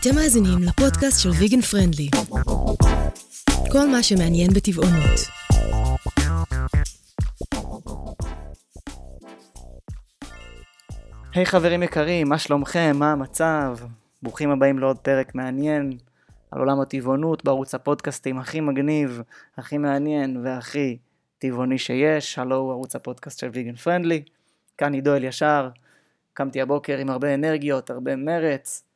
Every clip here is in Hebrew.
אתם מאזינים לפודקאסט של ויגן פרנדלי. כל מה שמעניין בטבעונות. היי hey, חברים יקרים, מה שלומכם? מה המצב? ברוכים הבאים לעוד פרק מעניין על עולם הטבעונות בערוץ הפודקאסטים הכי מגניב, הכי מעניין והכי טבעוני שיש. הלו ערוץ הפודקאסט של ויגן פרנדלי. כאן עידו אלישר. קמתי הבוקר עם הרבה אנרגיות, הרבה מרץ,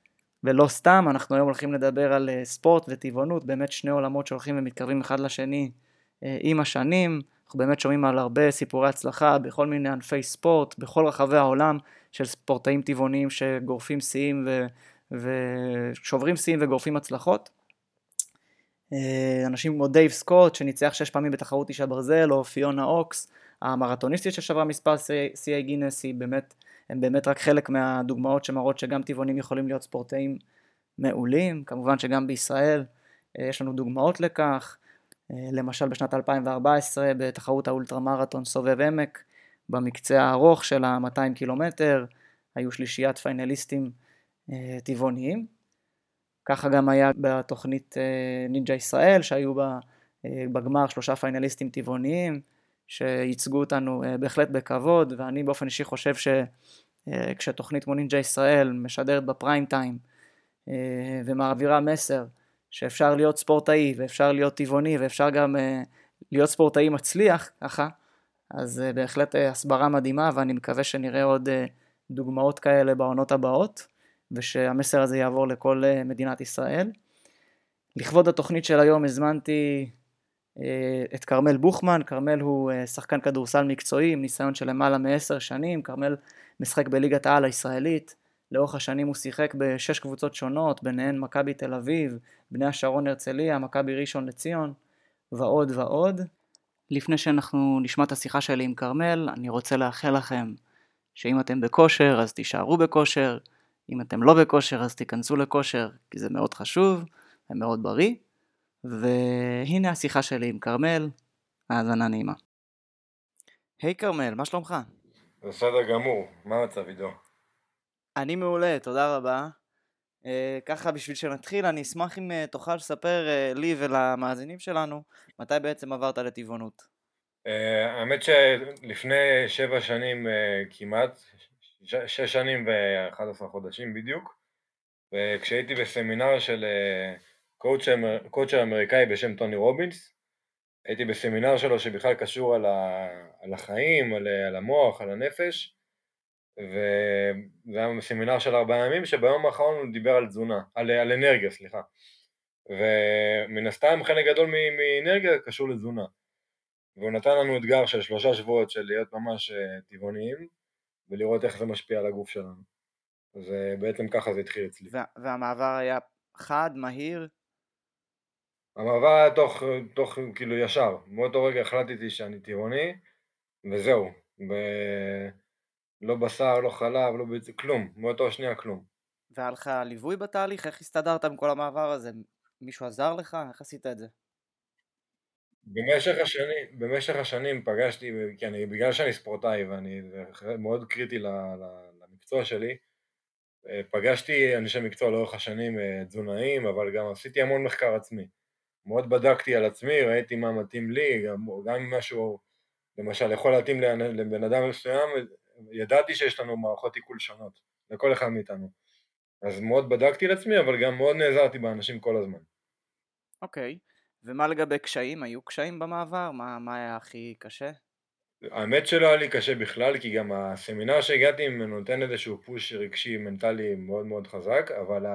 ולא סתם, אנחנו היום הולכים לדבר על אה, ספורט וטבעונות, באמת שני עולמות שהולכים ומתקרבים אחד לשני אה, עם השנים. אנחנו באמת שומעים על הרבה סיפורי הצלחה בכל מיני ענפי ספורט, בכל רחבי העולם, של ספורטאים טבעוניים שגורפים שיאים ו... ושוברים שיאים וגורפים הצלחות. אה, אנשים כמו דייב סקוט שניצח שש פעמים בתחרות איש הברזל, או פיונה אוקס, המרתוניסטית ששברה מספר שיאי גינס, היא באמת, הם באמת רק חלק מהדוגמאות שמראות שגם טבעונים יכולים להיות ספורטאים מעולים, כמובן שגם בישראל אה, יש לנו דוגמאות לכך, אה, למשל בשנת 2014 בתחרות האולטרה מרתון סובב עמק, במקצה הארוך של ה-200 קילומטר, היו שלישיית פיינליסטים אה, טבעוניים. ככה גם היה בתוכנית נינג'ה ישראל, שהיו בגמר שלושה פיינליסטים טבעוניים, שייצגו אותנו בהחלט בכבוד, ואני באופן אישי חושב שכשתוכנית אה, כמו נינג'ה ישראל משדרת בפריים טיים אה, ומעבירה מסר שאפשר להיות ספורטאי ואפשר להיות טבעוני ואפשר גם להיות ספורטאי מצליח ככה, אז בהחלט הסברה מדהימה ואני מקווה שנראה עוד דוגמאות כאלה בעונות הבאות ושהמסר הזה יעבור לכל מדינת ישראל. לכבוד התוכנית של היום הזמנתי אה, את כרמל בוכמן, כרמל הוא אה, שחקן כדורסל מקצועי עם ניסיון של למעלה מעשר שנים, כרמל משחק בליגת העל הישראלית, לאורך השנים הוא שיחק בשש קבוצות שונות, ביניהן מכבי תל אביב, בני השרון הרצליה, מכבי ראשון לציון ועוד ועוד. לפני שאנחנו נשמע את השיחה שלי עם כרמל, אני רוצה לאחל לכם שאם אתם בכושר אז תישארו בכושר, אם אתם לא בכושר אז תיכנסו לכושר, כי זה מאוד חשוב ומאוד בריא. והנה השיחה שלי עם כרמל, האזנה נעימה. היי hey, כרמל, מה שלומך? בסדר גמור, מה המצב עידו? אני מעולה, תודה רבה. Uh, ככה בשביל שנתחיל, אני אשמח אם uh, תוכל לספר uh, לי ולמאזינים שלנו מתי בעצם עברת לטבעונות. Uh, האמת שלפני שבע שנים uh, כמעט, ש- שש שנים ו-11 חודשים בדיוק, וכשהייתי בסמינר של uh, קואוצ'ר אמריקאי בשם טוני רובינס, הייתי בסמינר שלו שבכלל קשור על, ה, על החיים, על, על המוח, על הנפש, וזה היה סמינר של ארבעה ימים שביום האחרון הוא דיבר על תזונה, על, על אנרגיה, סליחה. ומן הסתם חלק גדול מאנרגיה קשור לתזונה. והוא נתן לנו אתגר של שלושה שבועות של להיות ממש אה, טבעוניים ולראות איך זה משפיע על הגוף שלנו. אז בעצם ככה זה התחיל אצלי. והמעבר היה חד, מהיר? המעבר היה תוך, תוך כאילו ישר, מאותו רגע החלטתי שאני טבעוני וזהו, ב... לא בשר, לא חלב, לא ביצים, כלום, מאותו שנייה כלום. והיה לך ליווי בתהליך? איך הסתדרת עם כל המעבר הזה? מישהו עזר לך? איך עשית את זה? במשך השנים, במשך השנים פגשתי, כי אני, בגלל שאני ספורטאי ואני, מאוד קריטי למקצוע שלי, אה, פגשתי אנשי מקצוע לאורך השנים אה, תזונאים, אבל גם עשיתי המון מחקר עצמי. מאוד בדקתי על עצמי, ראיתי מה מתאים לי, גם, גם אם משהו למשל יכול להתאים לבן אדם מסוים, ידעתי שיש לנו מערכות עיכול שונות, לכל אחד מאיתנו. אז מאוד בדקתי לעצמי, אבל גם מאוד נעזרתי באנשים כל הזמן. אוקיי, okay. ומה לגבי קשיים? היו קשיים במעבר? מה, מה היה הכי קשה? האמת שלא היה לי קשה בכלל, כי גם הסמינר שהגעתי ממנו נותן איזשהו פוש רגשי מנטלי מאוד מאוד חזק, אבל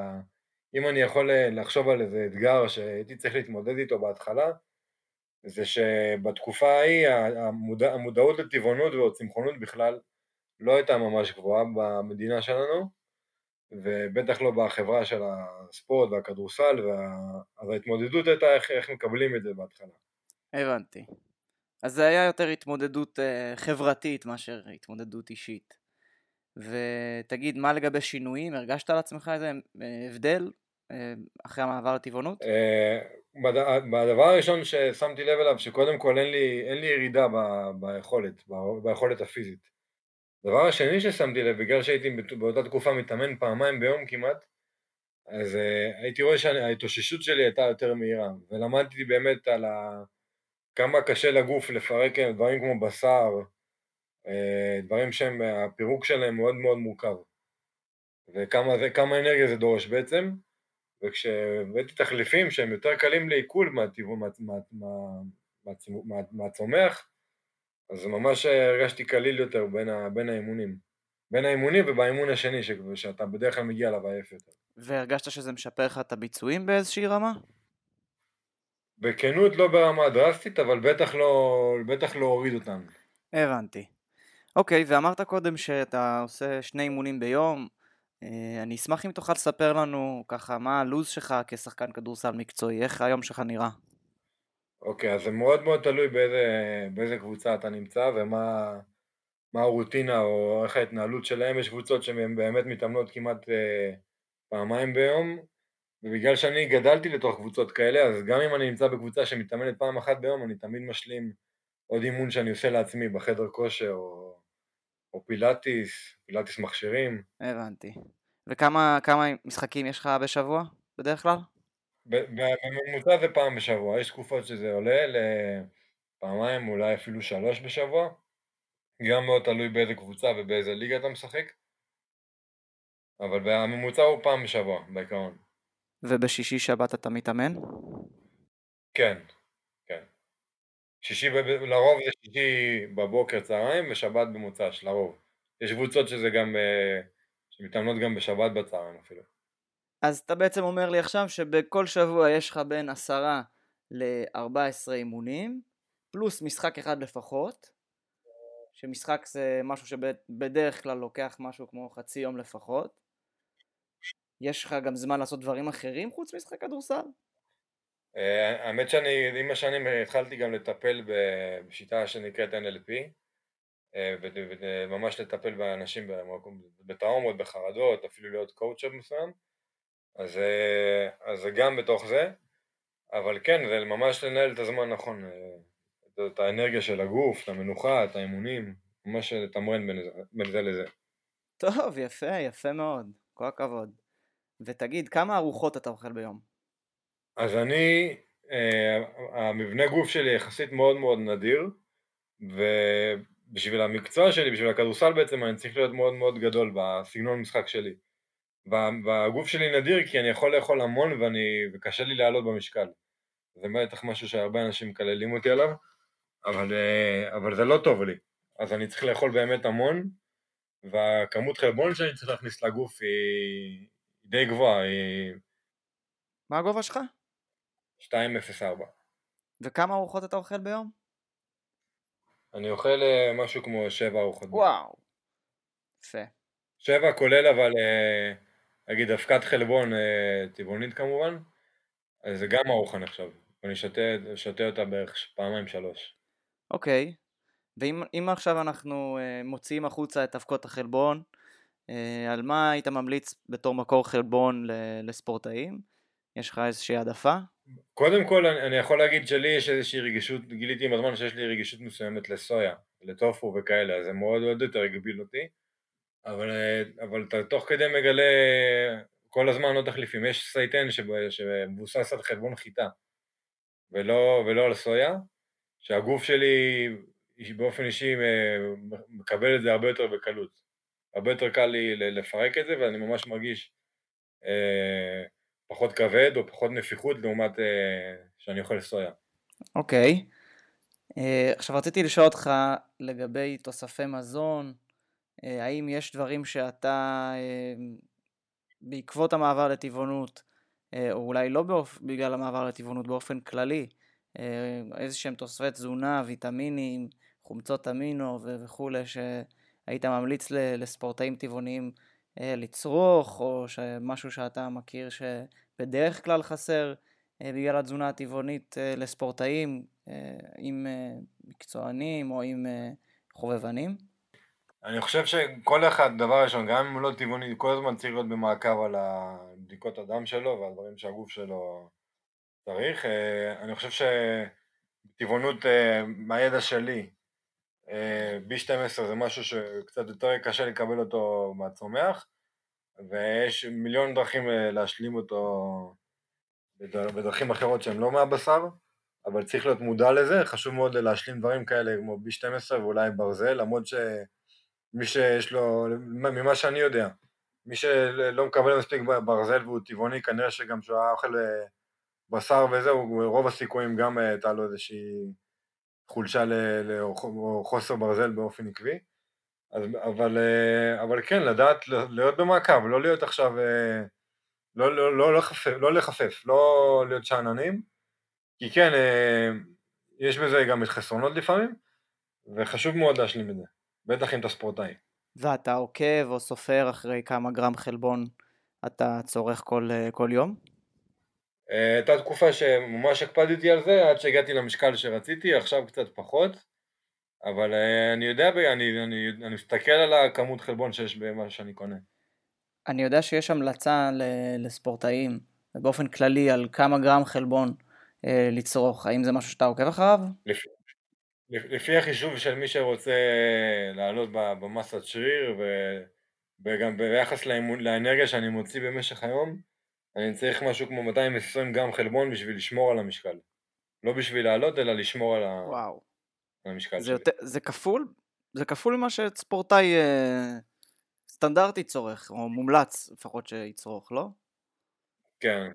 אם אני יכול אה, לחשוב על איזה אתגר שהייתי צריך להתמודד איתו בהתחלה, זה שבתקופה ההיא המודע, המודעות לטבעונות וצמחונות בכלל לא הייתה ממש גבוהה במדינה שלנו, ובטח לא בחברה של הספורט והכדורסל, וה... אז ההתמודדות הייתה איך, איך מקבלים את זה בהתחלה. הבנתי. אז זה היה יותר התמודדות אה, חברתית מאשר התמודדות אישית. ותגיד, מה לגבי שינויים? הרגשת על עצמך איזה אה, הבדל אה, אחרי המעבר לטבעונות? אה, בדבר הראשון ששמתי לב אליו, שקודם כל אין לי, אין לי ירידה ביכולת, ביכולת הפיזית. הדבר השני ששמתי לב, בגלל שהייתי באותה תקופה מתאמן פעמיים ביום כמעט, אז uh, הייתי רואה שההתאוששות שלי הייתה יותר מהירה, ולמדתי באמת על ה... כמה קשה לגוף לפרק דברים כמו בשר, דברים שהם, הפירוק שלהם מאוד מאוד מורכב, וכמה אנרגיה זה דורש בעצם, וכשהבאתי תחליפים שהם יותר קלים לעיכול מהצומח, מה, מה, מה, מה, אז ממש הרגשתי קליל יותר בין, ה, בין האימונים. בין האימונים ובאימון השני, ש... שאתה בדרך כלל מגיע אליו עייף יותר. והרגשת שזה משפר לך את הביצועים באיזושהי רמה? בכנות לא ברמה דרסטית, אבל בטח לא, בטח לא הוריד אותם. הבנתי. אוקיי, ואמרת קודם שאתה עושה שני אימונים ביום. אה, אני אשמח אם תוכל לספר לנו ככה מה הלו"ז שלך כשחקן כדורסל מקצועי, איך היום שלך נראה. אוקיי, אז זה מאוד מאוד תלוי באיזה, באיזה קבוצה אתה נמצא ומה מה הרוטינה או איך ההתנהלות שלהם, יש קבוצות שהן באמת מתאמנות כמעט אה, פעמיים ביום, ובגלל שאני גדלתי לתוך קבוצות כאלה, אז גם אם אני נמצא בקבוצה שמתאמנת פעם אחת ביום, אני תמיד משלים עוד אימון שאני עושה לעצמי בחדר כושר או, או פילאטיס, פילאטיס מכשירים. הבנתי. וכמה משחקים יש לך בשבוע בדרך כלל? בממוצע זה פעם בשבוע, יש תקופות שזה עולה לפעמיים, אולי אפילו שלוש בשבוע. גם מאוד תלוי באיזה קבוצה ובאיזה ליגה אתה משחק, אבל הממוצע הוא פעם בשבוע בעיקרון. ובשישי שבת אתה מתאמן? כן. שישי, לרוב זה שישי בבוקר צהריים ושבת במוצ"ש, לרוב. יש קבוצות שזה גם, אה, שמתאמנות גם בשבת בצהריים אפילו. אז אתה בעצם אומר לי עכשיו שבכל שבוע יש לך בין עשרה ל-14 אימונים, פלוס משחק אחד לפחות, שמשחק זה משהו שבדרך כלל לוקח משהו כמו חצי יום לפחות. יש לך גם זמן לעשות דברים אחרים חוץ משחק כדורסל? אה, האמת שאני עם השנים התחלתי גם לטפל בשיטה שנקראת NLP אה, וממש לטפל באנשים בטראומות, בחרדות, אפילו להיות קואוצ'ר מסוים אז, אה, זה גם בתוך זה אבל כן, זה ממש לנהל את הזמן נכון את האנרגיה של הגוף, את המנוחה, את האימונים, ממש לתמרן בין, בין זה לזה. טוב, יפה, יפה מאוד, כל הכבוד. ותגיד, כמה ארוחות אתה אוכל ביום? אז אני, אה, המבנה גוף שלי יחסית מאוד מאוד נדיר, ובשביל המקצוע שלי, בשביל הכדורסל בעצם, אני צריך להיות מאוד מאוד גדול בסגנון משחק שלי. והגוף שלי נדיר כי אני יכול לאכול המון ואני, וקשה לי לעלות במשקל. זה בטח משהו שהרבה אנשים מקללים אותי עליו, אבל, אה, אבל זה לא טוב לי, אז אני צריך לאכול באמת המון, והכמות חלבון שאני צריך להכניס לגוף היא די גבוהה, היא... מה הגובה שלך? 2.04. וכמה ארוחות אתה אוכל ביום? אני אוכל אה, משהו כמו 7 ארוחות ביום. וואו, יפה. 7 כולל אבל, אה, נגיד, אבקת חלבון טבעונית כמובן, אז זה גם ארוחה נחשב. אני שותה, שותה אותה בערך פעמיים שלוש. אוקיי, ואם עכשיו אנחנו מוציאים החוצה את אבקות החלבון, על מה היית ממליץ בתור מקור חלבון לספורטאים? יש לך איזושהי העדפה? קודם כל אני, יכול להגיד שלי יש איזושהי רגישות, גיליתי עם הזמן שיש לי רגישות מסוימת לסויה, לטופו וכאלה, אז זה מאוד עוד יותר הגביל אותי, אבל, אה, אבל אתה תוך כדי מגלה כל הזמן עוד תחליפים, יש סייטן שמבוסס על חלבון חיטה ולא, ולא על סויה, שהגוף שלי באופן אישי מקבל את זה הרבה יותר בקלות. הרבה יותר קל לי לפרק את זה ואני ממש מרגיש אה, פחות כבד או פחות נפיחות לעומת אה, שאני אוכל סויה. אוקיי. אה, עכשיו רציתי לשאול אותך לגבי תוספי מזון, אה, האם יש דברים שאתה אה, בעקבות המעבר לטבעונות, או אולי לא באופ... בגלל המעבר לטבעונות באופן כללי, איזה שהם תוספי תזונה, ויטמינים, חומצות אמינו וכולי, שהיית ממליץ לספורטאים טבעוניים לצרוך, או משהו שאתה מכיר שבדרך כלל חסר בגלל התזונה הטבעונית לספורטאים, עם מקצוענים או עם חובבנים? אני חושב שכל אחד, דבר ראשון, גם אם הוא לא טבעוני, כל הזמן צריך להיות במעקב על הבדיקות הדם שלו ועל דברים שהגוף שלו צריך. אה, אני חושב שטבעונות, אה, מהידע שלי, אה, B12 זה משהו שקצת יותר קשה לקבל אותו מהצומח, ויש מיליון דרכים אה, להשלים אותו בדרכים אחרות שהן לא מהבשר, אבל צריך להיות מודע לזה, חשוב מאוד להשלים דברים כאלה כמו B12 ואולי ברזל, למרות שמי שיש לו, ממה שאני יודע, מי שלא מקבל מספיק ברזל והוא טבעוני, כנראה שגם כשהוא היה אוכל אה, בשר וזהו, רוב הסיכויים גם אה, הייתה לו איזושהי חולשה ל, ל, או חוסר ברזל באופן עקבי. אז, אבל, אה, אבל כן, לדעת להיות במעקב, לא להיות עכשיו, לא, לא, לא, לחפף, לא לחפף, לא להיות שאננים, כי כן, יש בזה גם את חסרונות לפעמים, וחשוב מאוד להשלים את זה, בטח אם אתה ספורטאי. ואתה עוקב או סופר אחרי כמה גרם חלבון אתה צורך כל, כל יום? אה, הייתה תקופה שממש הקפדתי על זה עד שהגעתי למשקל שרציתי, עכשיו קצת פחות, אבל אה, אני יודע, אני, אני, אני מסתכל על הכמות חלבון שיש במה שאני קונה. אני יודע שיש המלצה לספורטאים, באופן כללי, על כמה גרם חלבון אה, לצרוך. האם זה משהו שאתה עוקב אחריו? לפי, לפי החישוב של מי שרוצה לעלות במסת שריר וגם ביחס לאנרגיה שאני מוציא במשך היום, אני צריך משהו כמו 220 גרם חלבון בשביל לשמור על המשקל. לא בשביל לעלות, אלא לשמור על, וואו. על המשקל זה שלי. יותר, זה כפול? זה כפול ממה שספורטאי אה, סטנדרטי צורך, או מומלץ לפחות שיצרוך, לא? כן.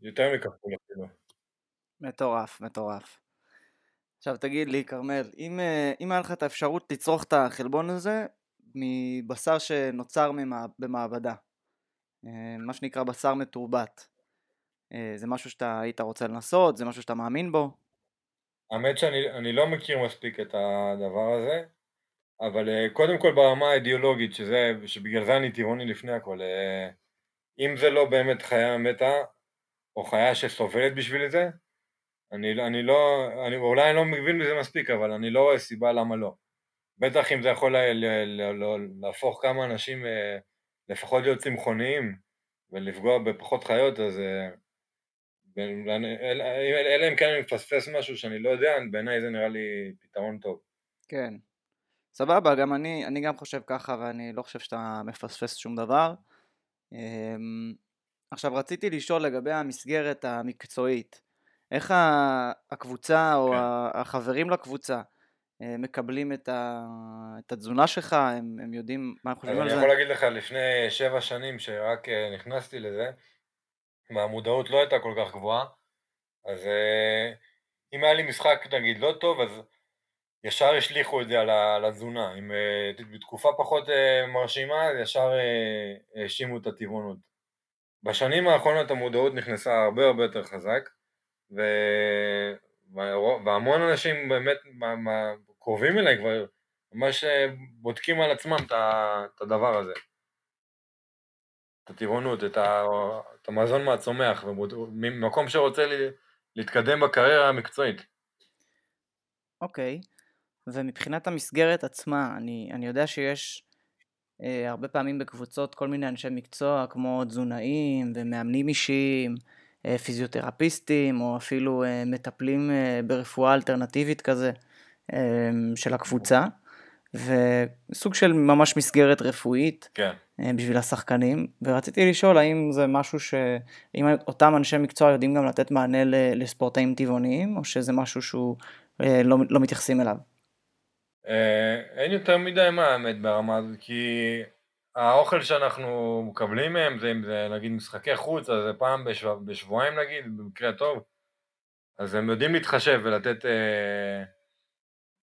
יותר מכפול אפילו. מטורף, מטורף. עכשיו תגיד לי, כרמל, אם, אה, אם היה לך את האפשרות לצרוך את החלבון הזה מבשר שנוצר במעבדה, מה שנקרא בשר מתורבת. אה, זה משהו שאתה היית רוצה לנסות? זה משהו שאתה מאמין בו? האמת שאני לא מכיר מספיק את הדבר הזה, אבל אה, קודם כל ברמה האידיאולוגית, שזה, שבגלל זה אני טבעוני לפני הכל, אם זה לא באמת חיה מתה, או חיה שסובלת בשביל זה, אני, אני לא, אני, אולי אני לא מבין בזה מספיק, אבל אני לא רואה סיבה למה לא. בטח אם זה יכול לה, לה, לה, לה, להפוך כמה אנשים לפחות להיות צמחוניים ולפגוע בפחות חיות, אז אה, אלא אם כן אני מפספס משהו שאני לא יודע, בעיניי זה נראה לי פתרון טוב. כן. סבבה, גם אני, אני גם חושב ככה ואני לא חושב שאתה מפספס שום דבר. אמ, עכשיו רציתי לשאול לגבי המסגרת המקצועית, איך הקבוצה או כן. החברים לקבוצה מקבלים את, ה... את התזונה שלך, הם, הם יודעים מה הם חושבים על זה? אני יכול להגיד לך, לפני שבע שנים שרק אה, נכנסתי לזה, והמודעות לא הייתה כל כך גבוהה, אז אה, אם היה לי משחק נגיד לא טוב, אז ישר השליכו את זה על התזונה. אם בתקופה פחות מרשימה, אז ישר האשימו את הטבעונות. בשנים האחרונות המודעות נכנסה הרבה הרבה יותר חזק, ו... והמון אנשים באמת קרובים אליי כבר ממש אה, בודקים על עצמם את הדבר הזה. את הטבעונות, את, את המזון מהצומח, ממקום שרוצה להתקדם בקריירה המקצועית. אוקיי, okay. ומבחינת המסגרת עצמה, אני, אני יודע שיש אה, הרבה פעמים בקבוצות כל מיני אנשי מקצוע כמו תזונאים ומאמנים אישיים, פיזיותרפיסטים או אפילו אה, מטפלים אה, ברפואה אלטרנטיבית כזה. של הקבוצה, וסוג של ממש מסגרת רפואית כן. בשביל השחקנים, ורציתי לשאול האם זה משהו ש... אם אותם אנשי מקצוע יודעים גם לתת מענה לספורטאים טבעוניים, או שזה משהו שהוא לא, לא מתייחסים אליו? אין יותר מדי מה האמת ברמה הזאת, כי האוכל שאנחנו מקבלים מהם זה אם זה נגיד משחקי חוץ, אז זה פעם בשבוע, בשבועיים נגיד, במקרה טוב, אז הם יודעים להתחשב ולתת... אה,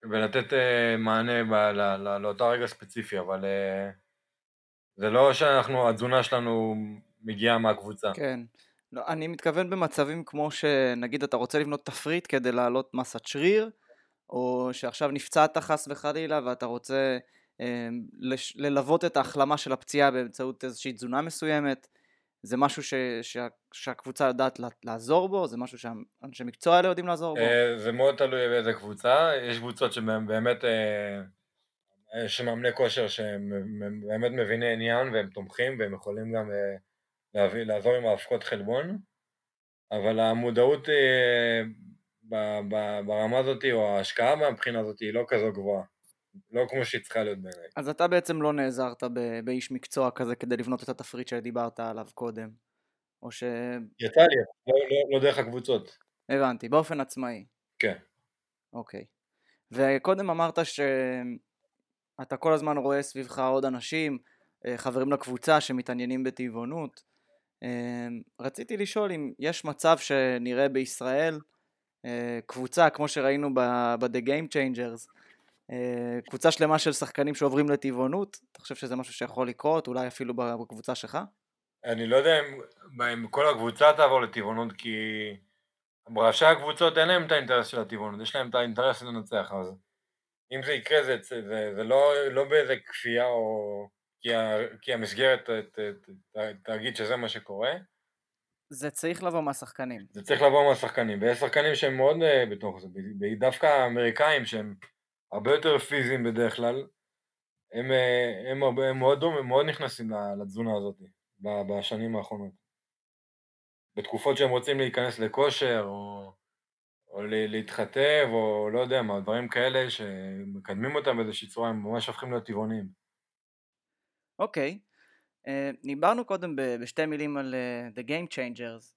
ולתת uh, מענה ב- ל- ל- לאותו רגע ספציפי, אבל uh, זה לא שאנחנו, התזונה שלנו מגיעה מהקבוצה. כן. לא, אני מתכוון במצבים כמו שנגיד אתה רוצה לבנות תפריט כדי להעלות מסת שריר, או שעכשיו נפצעת חס וחלילה ואתה רוצה אה, ללוות את ההחלמה של הפציעה באמצעות איזושהי תזונה מסוימת, זה משהו ש, שה, שהקבוצה יודעת לעזור בו? זה משהו שאנשי מקצוע האלה יודעים לעזור בו? אה, זה מאוד תלוי באיזה קבוצה, יש קבוצות שבאמת, אה, יש מאמני כושר שהם באמת מביני עניין והם תומכים והם יכולים גם אה, להביא, לעזור עם האבקות חלבון, אבל המודעות ברמה הזאת או ההשקעה מהבחינה הזאת היא לא כזו גבוהה לא כמו שהיא צריכה להיות בעיניי. אז אתה בעצם לא נעזרת ב- באיש מקצוע כזה כדי לבנות את התפריט שדיברת עליו קודם, או ש... יצא לי, לא, לא, לא דרך הקבוצות. הבנתי, באופן עצמאי. כן. אוקיי. וקודם אמרת שאתה כל הזמן רואה סביבך עוד אנשים, אה, חברים לקבוצה שמתעניינים בטבעונות. אה, רציתי לשאול אם יש מצב שנראה בישראל אה, קבוצה כמו שראינו ב-The Game Changers, קבוצה שלמה של שחקנים שעוברים לטבעונות, אתה חושב שזה משהו שיכול לקרות, אולי אפילו בקבוצה שלך? אני לא יודע אם, אם כל הקבוצה תעבור לטבעונות כי ראשי הקבוצות אין להם את האינטרס של הטבעונות, יש להם את האינטרס לנצח, אז אם זה יקרה זה, זה, זה, זה לא, לא באיזה כפייה או כי, ה, כי המסגרת תגיד שזה מה שקורה. זה צריך לבוא מהשחקנים. זה צריך לבוא מהשחקנים, ויש שחקנים שהם מאוד uh, בתוך זה, דווקא האמריקאים שהם הרבה יותר פיזיים בדרך כלל, הם, uh, הם, הם, הם, מאוד, הם מאוד נכנסים לתזונה הזאת בשנים האחרונות. בתקופות שהם רוצים להיכנס לכושר, או, או להתחתב, או לא יודע מה, דברים כאלה שמקדמים אותם באיזושהי צורה, הם ממש הופכים להיות טבעוניים. אוקיי. Okay. אה, uh, דיברנו קודם בשתי מילים על uh, The Game Changers.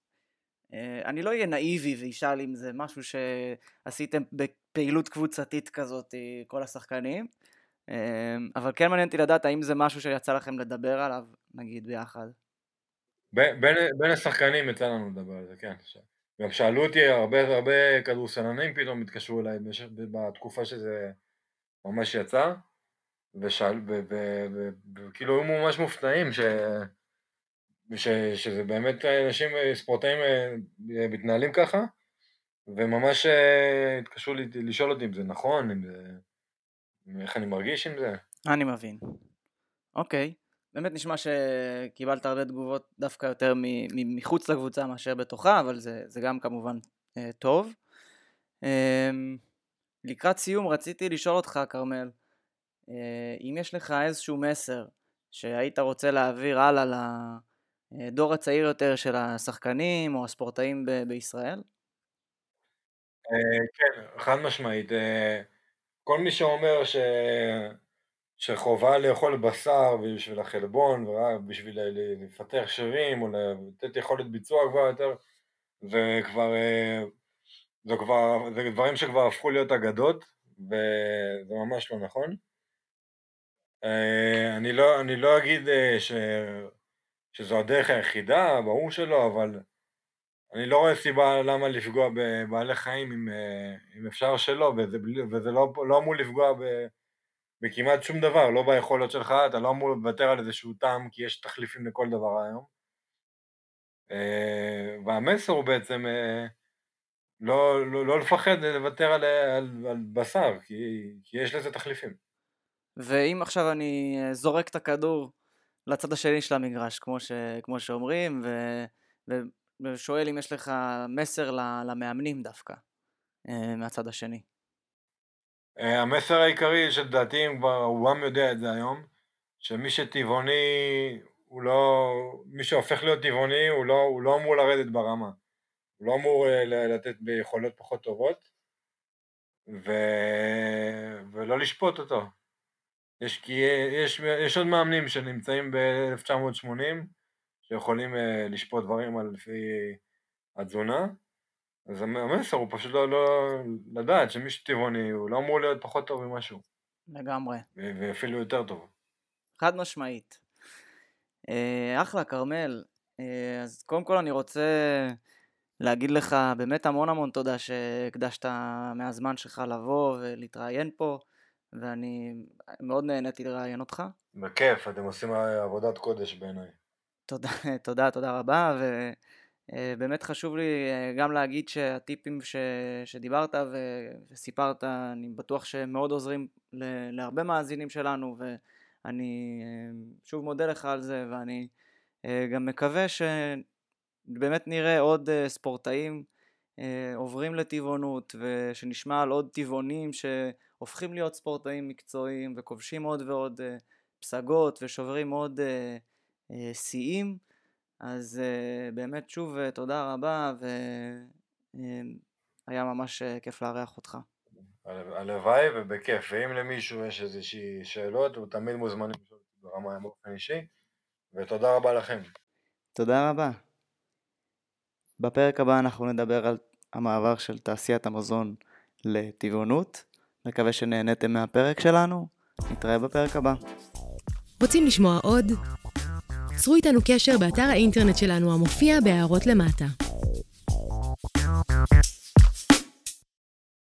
Uh, אני לא אהיה נאיבי ואשאל אם זה משהו שעשיתם בפעילות קבוצתית כזאת, כל השחקנים, uh, אבל כן מעניין אותי לדעת האם זה משהו שיצא לכם לדבר עליו, נגיד, ביחד. בין, בין השחקנים יצא לנו לדבר על זה, כן. גם שאלו אותי הרבה הרבה כדורסלנים פתאום התקשרו אליי בתקופה שזה ממש יצא, וכאילו היו ממש מופתעים ש... ש... שזה באמת אנשים, ספורטאים אה, מתנהלים ככה, וממש אה, התקשרו לשאול אותי אם זה נכון, אם זה... איך אני מרגיש עם זה. אני מבין. אוקיי. באמת נשמע שקיבלת הרבה תגובות דווקא יותר מחוץ לקבוצה מאשר בתוכה, אבל זה, זה גם כמובן אה, טוב. אה, לקראת סיום רציתי לשאול אותך, כרמל, אה, אם יש לך איזשהו מסר שהיית רוצה להעביר הלאה לדור הצעיר יותר של השחקנים או הספורטאים ב- בישראל? אה, כן, חד משמעית. אה, כל מי שאומר ש... שחובה לאכול בשר בשביל החלבון בשביל לפתח שרירים או לתת יכולת ביצוע גבוהה יותר זה כבר, זה כבר, זה דברים שכבר הפכו להיות אגדות וזה ממש לא נכון. אה, אני לא, אני לא אגיד אה, ש, שזו הדרך היחידה, ברור שלא, אבל אני לא רואה סיבה למה לפגוע בבעלי חיים אם, אה, אם אפשר שלא, וזה, וזה לא, לא אמור לפגוע ב... בכמעט שום דבר, לא ביכולות שלך, אתה לא אמור לוותר על איזשהו טעם כי יש תחליפים לכל דבר היום. אה, והמסר הוא בעצם אה, לא, לא, לא לפחד לוותר על, על, על בשר, כי, כי יש לזה תחליפים. ואם עכשיו אני זורק את הכדור לצד השני של המגרש, כמו, ש, כמו שאומרים, ו, ו, ושואל אם יש לך מסר למאמנים דווקא, מהצד השני. אה, המסר העיקרי שלדעתי כבר רובם יודע את זה היום, שמי שטבעוני הוא לא, מי שהופך להיות טבעוני הוא לא, הוא לא אמור לרדת ברמה, הוא לא אמור אה, לתת ביכולות פחות טובות ו... ולא לשפוט אותו. יש, כי יש, יש עוד מאמנים שנמצאים ב-1980 שיכולים אה, לשפוט דברים על לפי התזונה אז המסר הוא פשוט לא, לא לדעת שמי שטבעוני הוא לא אמור להיות פחות טוב ממשהו. לגמרי. ואפילו יותר טוב. חד משמעית. אה, אחלה, כרמל. אה, אז קודם כל אני רוצה להגיד לך באמת המון המון תודה שהקדשת מהזמן שלך לבוא ולהתראיין פה, ואני מאוד נהניתי לראיין אותך. בכיף, אתם עושים עבודת קודש בעיניי. תודה, תודה, תודה רבה, ו... אה, חשוב לי אה, גם להגיד שהטיפים ש, שדיברת וסיפרת, אני בטוח שהם מאוד עוזרים להרבה מאזינים שלנו ואני אה, שוב מודה לך על זה ואני גם מקווה שבאמת נראה עוד ספורטאים עוברים לטבעונות ושנשמע על עוד טבעונים שהופכים להיות ספורטאים מקצועיים וכובשים עוד ועוד פסגות ושוברים עוד שיאים. אז uh, באמת שוב uh, תודה רבה והיה אה, ממש כיף לארח אותך. הלוואי ובכיף, ואם למישהו יש איזושהי שאלות, הוא תמיד מוזמן לשאול ברמה באופן אישי, ותודה רבה לכם. תודה רבה. בפרק הבא אנחנו נדבר על המעבר של תעשיית המזון לטבעונות. מקווה שנהניתם מהפרק שלנו. נתראה בפרק הבא. רוצים לשמוע עוד? צרו איתנו קשר באתר האינטרנט שלנו המופיע בהערות למטה.